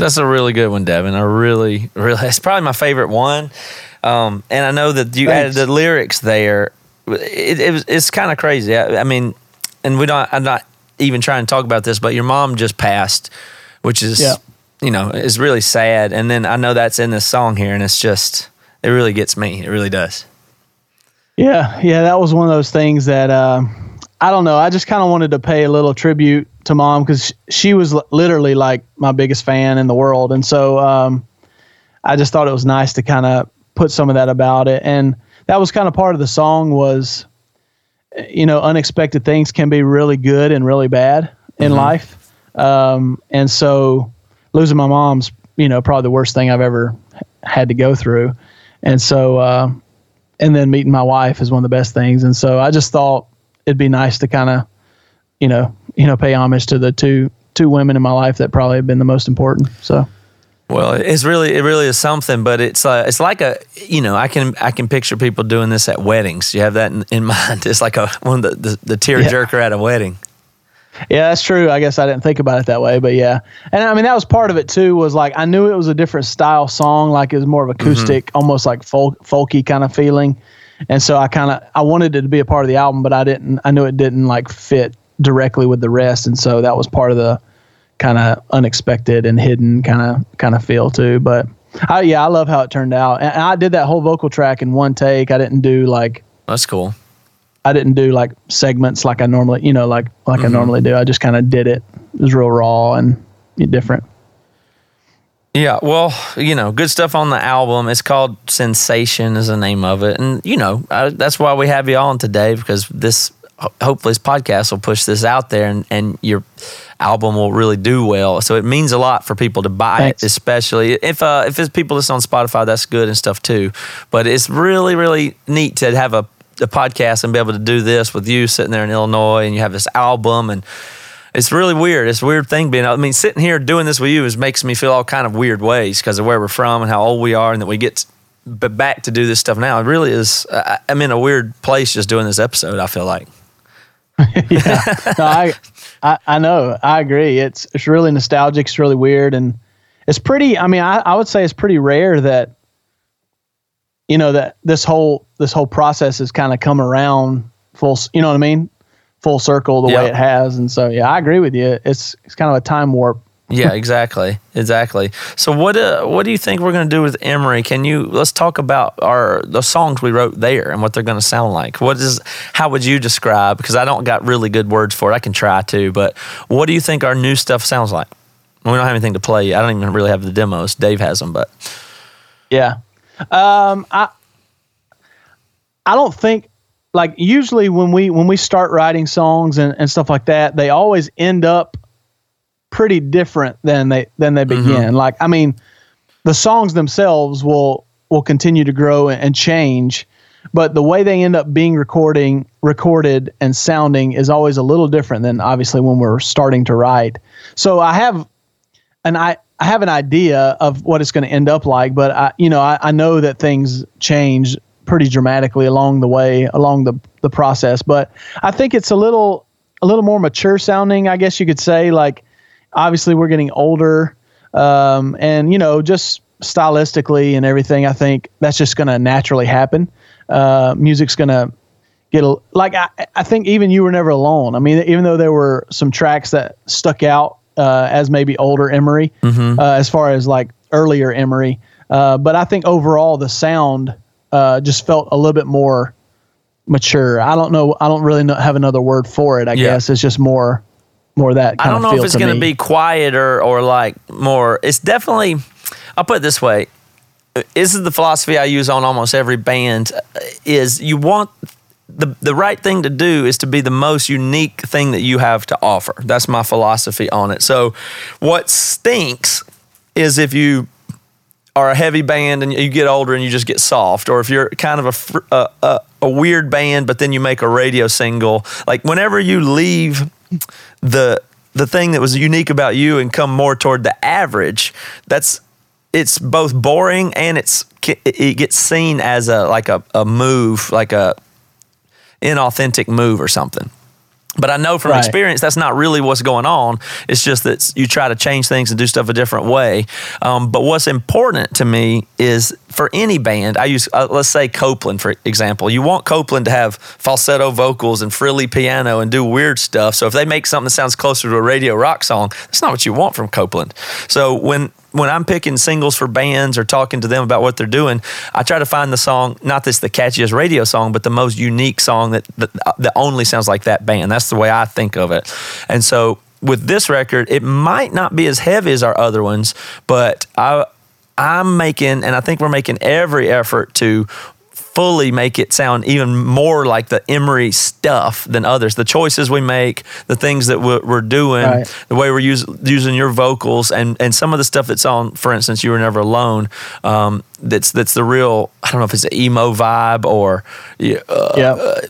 That's a really good one, Devin. I really, really, it's probably my favorite one. Um, and I know that you Thanks. added the lyrics there. It, it was, it's kind of crazy. I, I, mean, and we don't. I'm not even trying to talk about this, but your mom just passed, which is, yeah. you know, is really sad. And then I know that's in this song here, and it's just, it really gets me. It really does. Yeah, yeah, that was one of those things that uh, I don't know. I just kind of wanted to pay a little tribute to mom because she was literally like my biggest fan in the world, and so um, I just thought it was nice to kind of put some of that about it, and that was kind of part of the song was, you know, unexpected things can be really good and really bad in life, um, and so losing my mom's, you know, probably the worst thing I've ever had to go through, and so. Uh, and then meeting my wife is one of the best things. And so I just thought it'd be nice to kind of, you know, you know, pay homage to the two two women in my life that probably have been the most important. So. Well, it's really it really is something, but it's uh, it's like a you know I can I can picture people doing this at weddings. You have that in, in mind. It's like a one of the the, the tearjerker at a wedding. Yeah, that's true. I guess I didn't think about it that way, but yeah. And I mean, that was part of it too. Was like I knew it was a different style song, like it was more of acoustic, almost like folk, folky kind of feeling. And so I kind of I wanted it to be a part of the album, but I didn't. I knew it didn't like fit directly with the rest, and so that was part of the kind of unexpected and hidden kind of kind of feel too. But I, yeah, I love how it turned out. And I did that whole vocal track in one take. I didn't do like That's cool. I didn't do like segments like I normally, you know, like like Mm-hmm. I normally do. I just kind of did it. It was real raw and different. Yeah, well, you know, good stuff on the album. It's called Sensation, is the name of it, and you know uh, that's why we have you on today because this hopefully this podcast will push this out there, and and your album will really do well. So it means a lot for people to buy Thanks. it, especially if uh, if it's people that's on Spotify, that's good and stuff too. But it's really really neat to have a, a podcast and be able to do this with you sitting there in Illinois, and you have this album and it's really weird. It's a weird thing being. I mean, sitting here doing this with you is makes me feel all kind of weird ways because of where we're from and how old we are, and that we get back to do this stuff now. It really is. I'm in a weird place just doing this episode. I feel like. yeah, no, I, I I know. I agree. It's it's really nostalgic. It's really weird, and it's pretty. I mean, I, I would say it's pretty rare that you know that this whole this whole process has kind of come around full. You know what I mean? Full circle the Yeah. way it has, and so yeah, I agree with you. It's it's kind of a time warp. Yeah, exactly, exactly. So what uh, what do you think we're going to do with Emery? Can you let's talk about our the songs we wrote there and what they're going to sound like? What is how would you describe? Because I don't got really good words for it. I can try to, but what do you think our new stuff sounds like? We don't have anything to play. I don't even really have the demos. Dave has them, but Yeah. Um, I I don't think like usually when we when we start writing songs and, and stuff like that, they always end up pretty different than they than they mm-hmm. begin. Like I mean, the songs themselves will will continue to grow and, and change, but the way they end up being recording recorded and sounding is always a little different than obviously when we're starting to write. So I have and I, I have an idea of what it's going to end up like, but I, you know, I, I know that things change pretty dramatically along the way, along the, the process. But I think it's a little, a little more mature sounding, I guess you could say. Like, obviously, we're getting older, um, and you know, just stylistically and everything. I think that's just going to naturally happen. Uh, music's going to get a, like I, I think even you were never alone. I mean, even though there were some tracks that stuck out uh, as maybe older Emery, uh, as far as like earlier Emery, uh, but I think overall the sound uh, just felt a little bit more mature. I don't know. I don't really know, have another word for it. I Yeah. guess it's just more, more that. I don't know if it's going to be quieter or like more. It's definitely. I'll put it this way. This is the philosophy I use on almost every band. uh, Is you want the the right thing to do is to be the most unique thing that you have to offer. That's my philosophy on it. So, what stinks is if you are a heavy band and you get older and you just get soft, or if you're kind of a, a, a weird band but then you make a radio single. Like whenever you leave the the thing that was unique about you and come more toward the average, that's it's both boring and it's it gets seen as a like a, a move, like a inauthentic move or something. But I know from Right. experience that's not really what's going on. It's just that you try to change things and do stuff a different way. Um, but what's important to me is for any band, I use, uh, let's say Copeland, for example. You want Copeland to have falsetto vocals and frilly piano and do weird stuff. So if they make something that sounds closer to a radio rock song, that's not what you want from Copeland. So when when I'm picking singles for bands or talking to them about what they're doing, I try to find the song, not that's the catchiest radio song, but the most unique song that, that, uh, that only sounds like that band. That's the way I think of it. And so with this record, it might not be as heavy as our other ones, but I I'm making, and I think we're making every effort to fully make it sound even more like the Emery stuff than others. The choices we make, the things that we're, we're doing, Right. the way we're use, using your vocals, and and some of the stuff that's on, for instance, "You Were Never Alone." Um, that's that's the real. I don't know if it's an emo vibe or. yeah, Uh, yeah.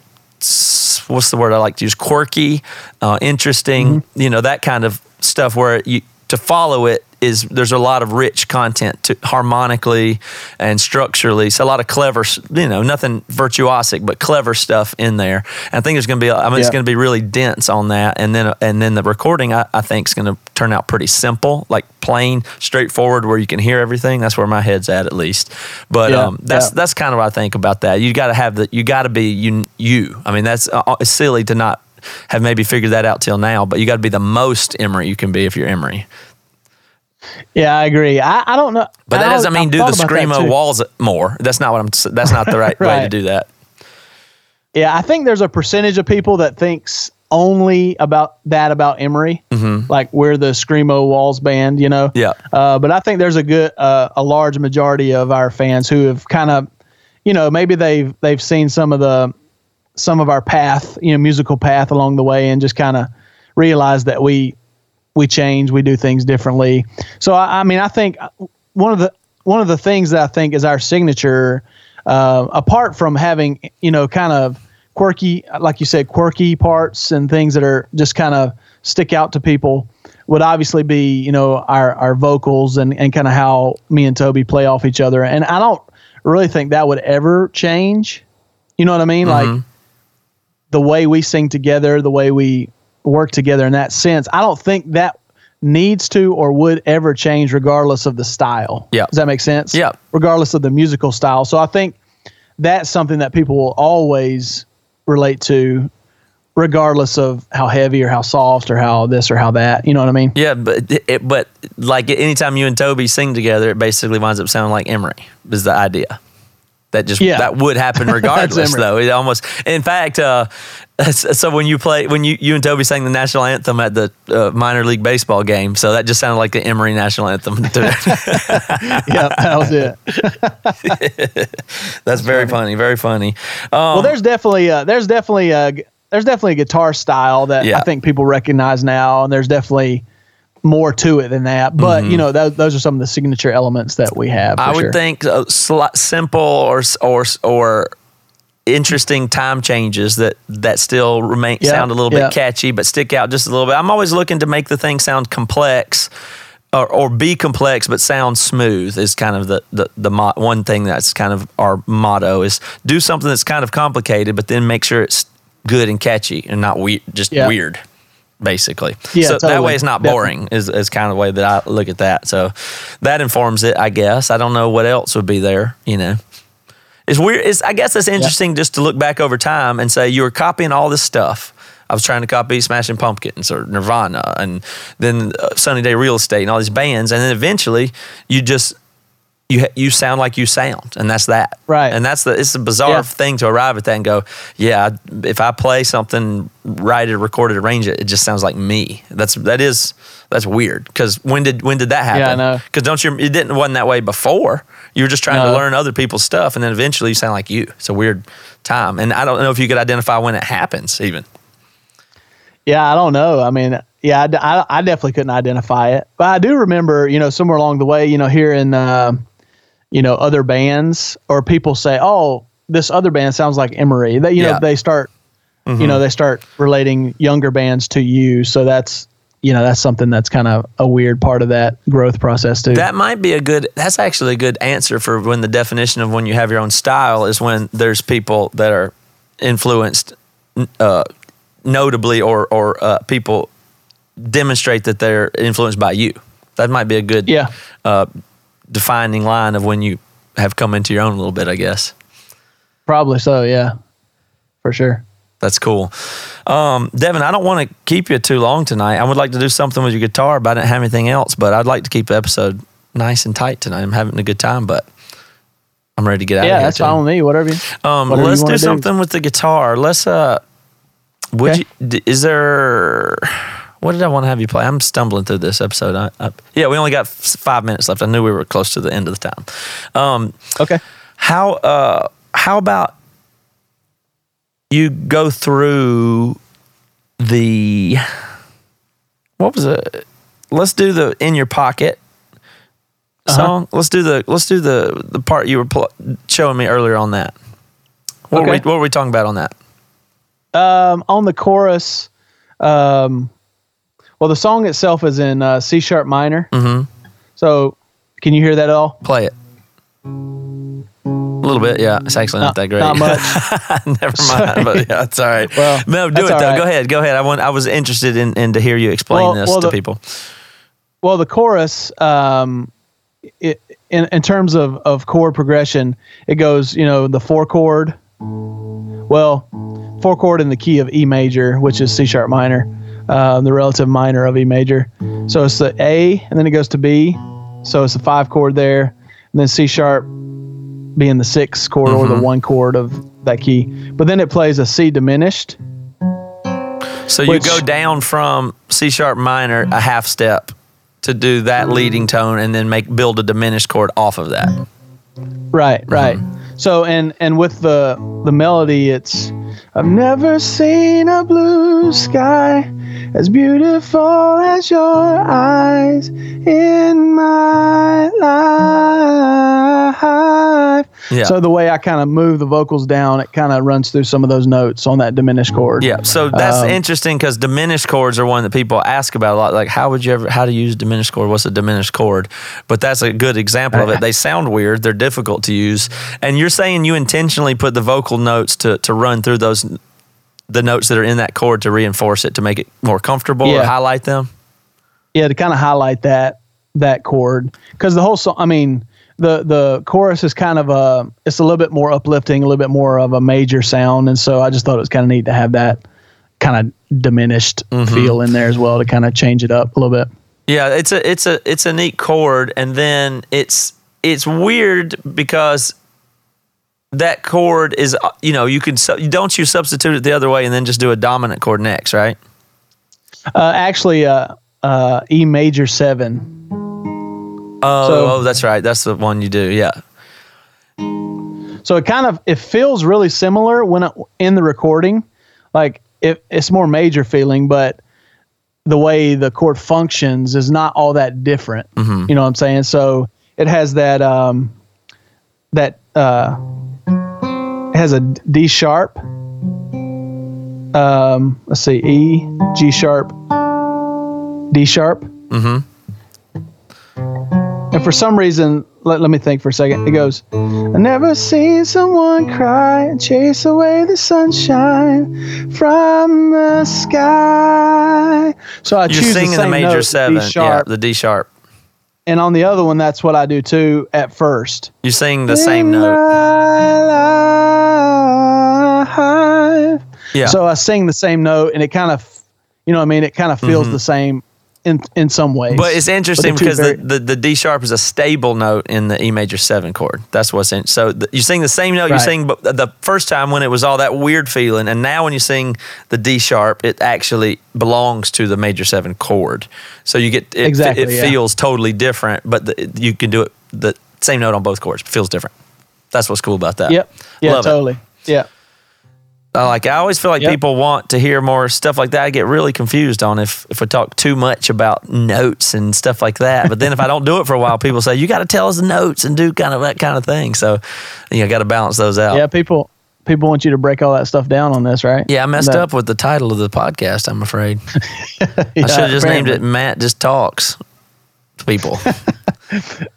s- what's the word I like to use? Quirky, uh, interesting, Mm-hmm. you know, that kind of stuff where you to follow it is there's a lot of rich content to harmonically and structurally. So a lot of clever, you know, nothing virtuosic, but clever stuff in there. And I think there's going to be, I mean, it's going to be really dense on that. And then, and then the recording, I, I think, is going to turn out pretty simple, like plain, straightforward, where you can hear everything. That's where my head's at, at least. But Yeah, um, that's yeah. that's kind of what I think about that. You got to have the, you got to be you, you. I mean, that's uh, it's silly to not have maybe figured that out till now, but you got to be the most Emery you can be if you're Emery. Yeah, I agree. I, I don't know. But that I- doesn't mean do the screamo walls more. That's not what I'm. That's not the right, way to do that. Yeah, I think there's a percentage of people that thinks only about that about Emery, like we're the screamo walls band, you know. Mm-hmm. Yeah. Uh, but I think there's a good, uh, a large majority of our fans who have kind of, you know, maybe they've they've seen some of the some of our path, you know, musical path along the way, and just kind of realize that we we change, we do things differently. So I, I mean, I think one of the one of the things that I think is our signature, uh, apart from having you know kind of quirky, like you said, quirky parts and things that are just kind of stick out to people, would obviously be you know our our vocals and and kind of how me and Toby play off each other. And I don't really think that would ever change. You know what I mean? Like the way we sing together, the way we work together in that sense, I don't think that needs to or would ever change regardless of the style. Yeah. Does that make sense? Yeah. Regardless of the musical style. So I think that's something that people will always relate to regardless of how heavy or how soft or how this or how that. You know what I mean? Yeah, but it, but like anytime you and Toby sing together, it basically winds up sounding like Emery. Is the idea that just Yeah. that would happen regardless, though. It almost, in fact, uh, so when you play when you you and Toby sang the national anthem at the uh, minor league baseball game, so that just sounded like the Emery national anthem. yeah, that was it. That's very funny. very funny. Um, well, there's definitely uh, there's definitely a there's definitely a guitar style that Yeah. I think people recognize now, and there's definitely more to it than that. But you know, those those are some of the signature elements that we have. Mm-hmm. I would sure. think uh, sli- simple or or or interesting time changes that that still remain Yeah, sound a little yeah. bit catchy but stick out just a little bit. I'm always looking to make the thing sound complex. Or, or be complex but sound smooth is kind of the the, the mo- one thing that's kind of our motto is do something that's kind of complicated but then make sure it's good and catchy and not we- just Yeah. weird basically. Yeah, so that way it's not Definitely. boring is, is kind of the way that I look at that. So that informs it, I guess. I don't know what else would be there, you know. It's weird. It's, I guess it's interesting just to look back over time and say you were copying all this stuff. I was trying to copy Smashing Pumpkins or Nirvana and then uh, Sunny Day Real Estate and all these bands. And then eventually you just, you ha- you sound like you sound, and that's that. Right. And that's the it's a bizarre Yeah. thing to arrive at that and go, yeah, if I play something, write it, record it, arrange it, it just sounds like me. That's that is that's weird. Because when did when did that happen? Yeah, I know. Because don't you? It didn't wasn't that way before. You were just trying to learn other people's stuff, and then eventually you sound like you. It's a weird time, and I don't know if you could identify when it happens even. Yeah, I don't know. I mean, yeah, I, I, definitely couldn't identify it, but I do remember, you know, somewhere along the way, you know, hearing, uh, you know, other bands or people say, "Oh, this other band sounds like Emery." They, you Yeah. know, they start, you know, they start relating younger bands to you. So that's, you know, that's something that's kind of a weird part of that growth process too. That might be a good. That's actually a good answer for when the definition of when you have your own style is when there's people that are influenced, uh, notably, or or uh, people demonstrate that they're influenced by you. That might be a good yeah, uh, defining line of when you have come into your own a little bit. I guess probably so. Yeah, for sure. that's cool. Um, Devin, I don't want to keep you too long tonight. I would like to do something with your guitar, but I didn't have anything else. But I'd like to keep the episode nice and tight tonight. I'm having a good time, but I'm ready to get out of Yeah, that's too. fine with me. Whatever. You, Um, whatever you let's do wanna do. something with the guitar. Let's uh, would Okay. you? Is there? What did I want to have you play? I'm stumbling through this episode. I, I, yeah, we only got f- five minutes left. I knew we were close to the end of the time. Um, Okay. how uh, how about you go through the what was it? Let's do the in your pocket song. Let's do the let's do the the part you were pl- showing me earlier on that. What, were we, Okay. what were we talking about on that? Um, on the chorus, um, well, the song itself is in uh, C sharp minor. Mhm. So, can you hear that at all? Play it. A little bit, yeah. It's actually not, Not- that great. not much. Never mind, but yeah, it's all right. Well, no, do it though. right. Go ahead, go ahead. I want. I was interested in, in to hear you explain Well- this well, to the- people. Well, the chorus, um, it, in in terms of of chord progression, it goes, you know, the four chord. Well, four chord in the key of E major, which is C sharp minor, um, the relative minor of E major. So it's the A, and then it goes to B. So it's the five chord there, and then C sharp being the six chord or the one chord of that key. But then it plays a C diminished. So you which- go down from C sharp minor a half step to do that leading tone, and then make build a diminished chord off of that. Right, right. So and and with the the melody, it's I've never seen a blue sky as beautiful as your eyes in my life. Yeah. So the way I kind of move the vocals down, it kind of runs through some of those notes on that diminished chord. Yeah, so that's Um, interesting because diminished chords are one that people ask about a lot. Like, how would you ever, how to use diminished chord? What's a diminished chord? But that's a good example of it. They sound weird, they're difficult to use. And you're saying you intentionally put the vocal notes to, to run through those, the notes that are in that chord to reinforce it, to make it more comfortable or highlight them? yeah to kind of highlight that that chord because the whole song i mean the the chorus is kind of a it's a little bit more uplifting a little bit more of a major sound. And so i just thought it was kind of neat to have that kind of diminished feel in there as well to kind of change it up a little bit. Yeah, it's a it's a it's a neat chord, and then it's it's weird because that chord is you know you can don't you substitute it the other way and then just do a dominant chord next, right? uh, actually uh, uh, e major seven Oh, So- oh, that's right. That's the one you do. Yeah. so it kind of it feels really similar when it, in the recording like it, it's more major feeling but the way the chord functions is not all that different you know what i'm saying so it has that um that uh it has a d sharp um let's see e g sharp d sharp Mm-hmm. And for some reason, let, let me think for a second. It goes, I never seen someone cry and chase away the sunshine from the sky. So I You're choose singing the, the, same major note, seven, D sharp, yeah, the D sharp. and on the other one, that's what I do too at first. You sing the same In note. life. Yeah. So I sing the same note, and it kind of, you know, what I mean, it kind of feels mm-hmm. the same in in some ways. But it's interesting But because two the, the, the D sharp is a stable note in the E major seven chord. That's what's in. So the, you sing the same note you Right. sing but the first time when it was all that weird feeling, and now when you sing the D sharp, it actually belongs to the major seven chord. So you get it, Exactly, it yeah. feels totally different, but the, you can do it the same note on both chords. Feels different. That's what's cool about that. Yep. Yeah. Love it. totally. Yeah. I like I always feel like Yep. people want to hear more stuff like that. I get really confused on if if we talk too much about notes and stuff like that. But then if I don't do it for a while, people say you got to tell us the notes and do kind of that kind of thing. So you know, got to balance those out. Yeah. People people want you to break all that stuff down on this, right? Yeah, I messed That- up with the title of the podcast. I'm afraid Yeah, I should have just named it "Matt Just Talks." People,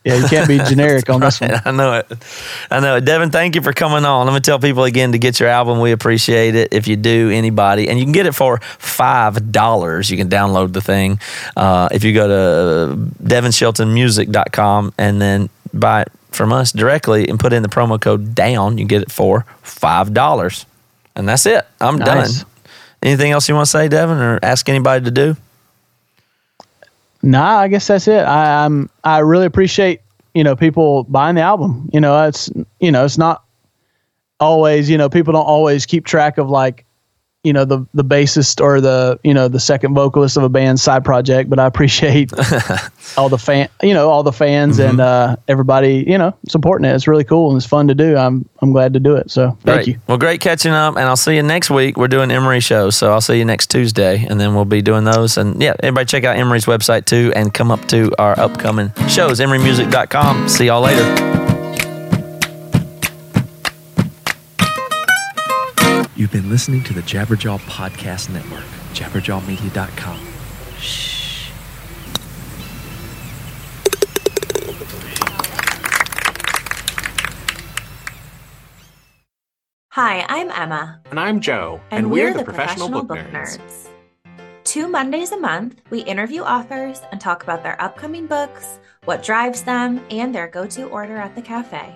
Yeah, you can't be generic on this one. I know it. I know it. Devin, thank you for coming on. Let me tell people again to get your album. We appreciate it if you do, anybody. And you can get it for $5. You can download the thing. Uh, if you go to devinsheltonmusic.com and then buy it from us directly and put in the promo code DOWN, you get it for $5. And that's it. I'm Nice. done. Anything else you want to say, Devin, or ask anybody to do? Nah, I guess that's it. I, I'm I really appreciate you know people buying the album. You know, it's you know it's not always you know people don't always keep track of like you know the the bassist or the you know the second vocalist of a band's side project, but I appreciate all the fan you know all the fans Mm-hmm. and uh, everybody you know supporting it. It's really cool and it's fun to do. I'm I'm glad to do it. So thank Great. you. Well, great catching up, and I'll see you next week. We're doing Emery shows, so I'll see you next Tuesday, and then we'll be doing those. And yeah, everybody check out Emery's website too, and come up to our upcoming shows, emerymusic.com. See y'all later. You've been listening to the Jabberjaw Podcast Network, jabberjawmedia.com. Hi, I'm Emma, And I'm Joe, and, we're, the, Professional, Book, Nerds. Two Mondays a month, we interview authors and talk about their upcoming books, what drives them, and their go to order at the cafe.